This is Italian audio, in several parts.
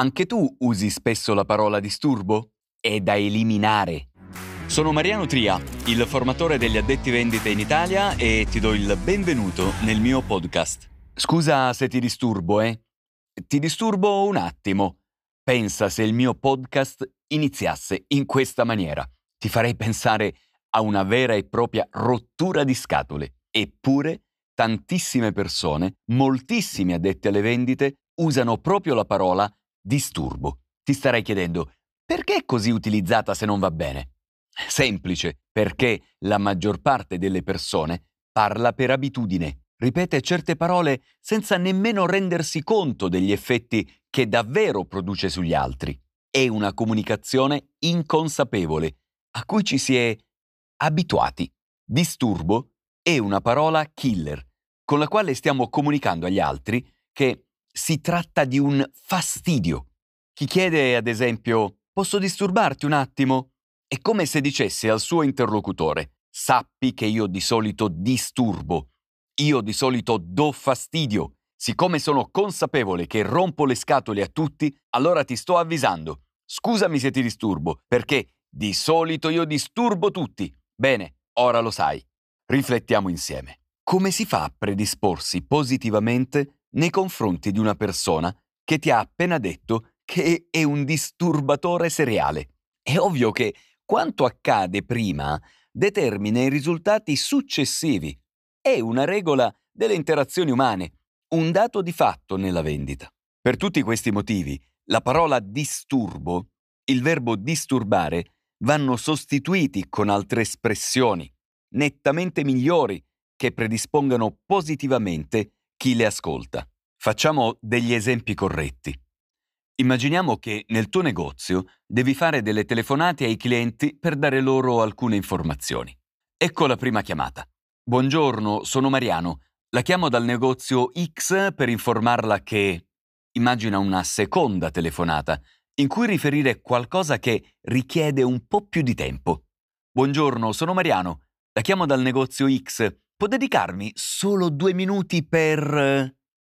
Anche tu usi spesso la parola disturbo? È da eliminare. Sono Mariano Tria, il formatore degli addetti vendite in Italia e ti do il benvenuto nel mio podcast. Scusa se ti disturbo, eh? Ti disturbo un attimo. Pensa se il mio podcast iniziasse in questa maniera. Ti farei pensare a una vera e propria rottura di scatole. Eppure, tantissime persone, moltissimi addetti alle vendite, usano proprio la parola disturbo. Ti starei chiedendo, perché è così utilizzata se non va bene? Semplice, perché la maggior parte delle persone parla per abitudine, ripete certe parole senza nemmeno rendersi conto degli effetti che davvero produce sugli altri. È una comunicazione inconsapevole, a cui ci si è abituati. Disturbo è una parola killer, con la quale stiamo comunicando agli altri che si tratta di un fastidio. Chi chiede, ad esempio, posso disturbarti un attimo? È come se dicesse al suo interlocutore, sappi che io di solito disturbo, io di solito do fastidio. Siccome sono consapevole che rompo le scatole a tutti, allora ti sto avvisando. Scusami se ti disturbo, perché di solito io disturbo tutti. Bene, ora lo sai. Riflettiamo insieme. Come si fa a predisporsi positivamente nei confronti di una persona che ti ha appena detto che è un disturbatore seriale? È ovvio che quanto accade prima determina i risultati successivi. È una regola delle interazioni umane, un dato di fatto nella vendita. Per tutti questi motivi, la parola disturbo, il verbo disturbare, vanno sostituiti con altre espressioni, nettamente migliori, che predispongano positivamente chi le ascolta. Facciamo degli esempi corretti. Immaginiamo che nel tuo negozio devi fare delle telefonate ai clienti per dare loro alcune informazioni. Ecco la prima chiamata. Buongiorno, sono Mariano. La chiamo dal negozio X per informarla che... Immagina una seconda telefonata in cui riferire qualcosa che richiede un po' più di tempo. Buongiorno, sono Mariano. La chiamo dal negozio X Può dedicarmi solo due minuti per...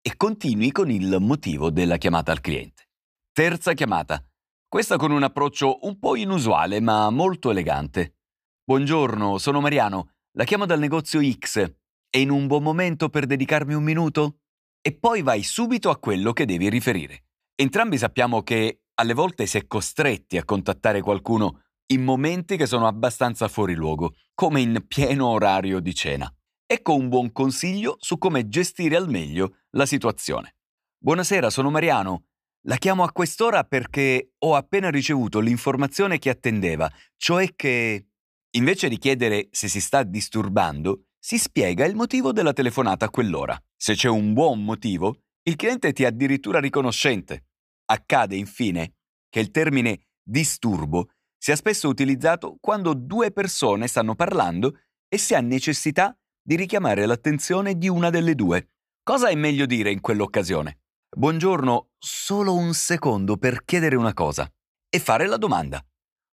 e continui con il motivo della chiamata al cliente. Terza chiamata. Questa con un approccio un po' inusuale ma molto elegante. Buongiorno, sono Mariano. La chiamo dal negozio X. È in un buon momento per dedicarmi un minuto? E poi vai subito a quello che devi riferire. Entrambi sappiamo che alle volte si è costretti a contattare qualcuno in momenti che sono abbastanza fuori luogo, come in pieno orario di cena. Ecco un buon consiglio su come gestire al meglio la situazione. Buonasera, sono Mariano. La chiamo a quest'ora perché ho appena ricevuto l'informazione che attendeva, cioè che, invece di chiedere se si sta disturbando, si spiega il motivo della telefonata a quell'ora. Se c'è un buon motivo, il cliente ti è addirittura riconoscente. Accade, infine, che il termine disturbo sia spesso utilizzato quando due persone stanno parlando e si ha necessità di richiamare l'attenzione di una delle due. Cosa è meglio dire in quell'occasione? Buongiorno, solo un secondo per chiedere una cosa e fare la domanda.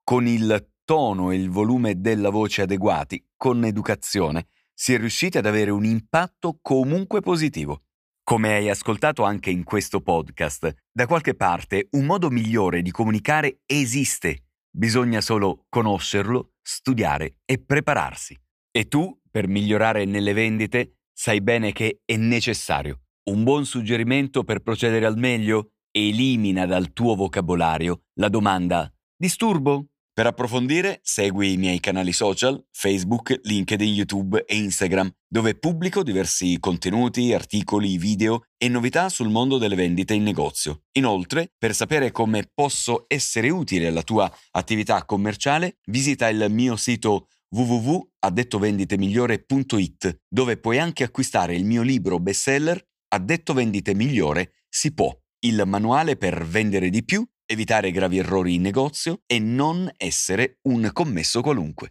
Con il tono e il volume della voce adeguati, con educazione, si è riusciti ad avere un impatto comunque positivo. Come hai ascoltato anche in questo podcast, da qualche parte un modo migliore di comunicare esiste. Bisogna solo conoscerlo, studiare e prepararsi. E tu per migliorare nelle vendite, sai bene che è necessario. Un buon suggerimento per procedere al meglio? Elimina dal tuo vocabolario la domanda disturbo? Per approfondire, segui i miei canali social, Facebook, LinkedIn, YouTube e Instagram, dove pubblico diversi contenuti, articoli, video e novità sul mondo delle vendite in negozio. Inoltre, per sapere come posso essere utile alla tua attività commerciale, visita il mio sito www.addettovenditemigliore.it dove puoi anche acquistare il mio libro bestseller Addetto Vendite Migliore si può, il manuale per vendere di più, evitare gravi errori in negozio e non essere un commesso qualunque.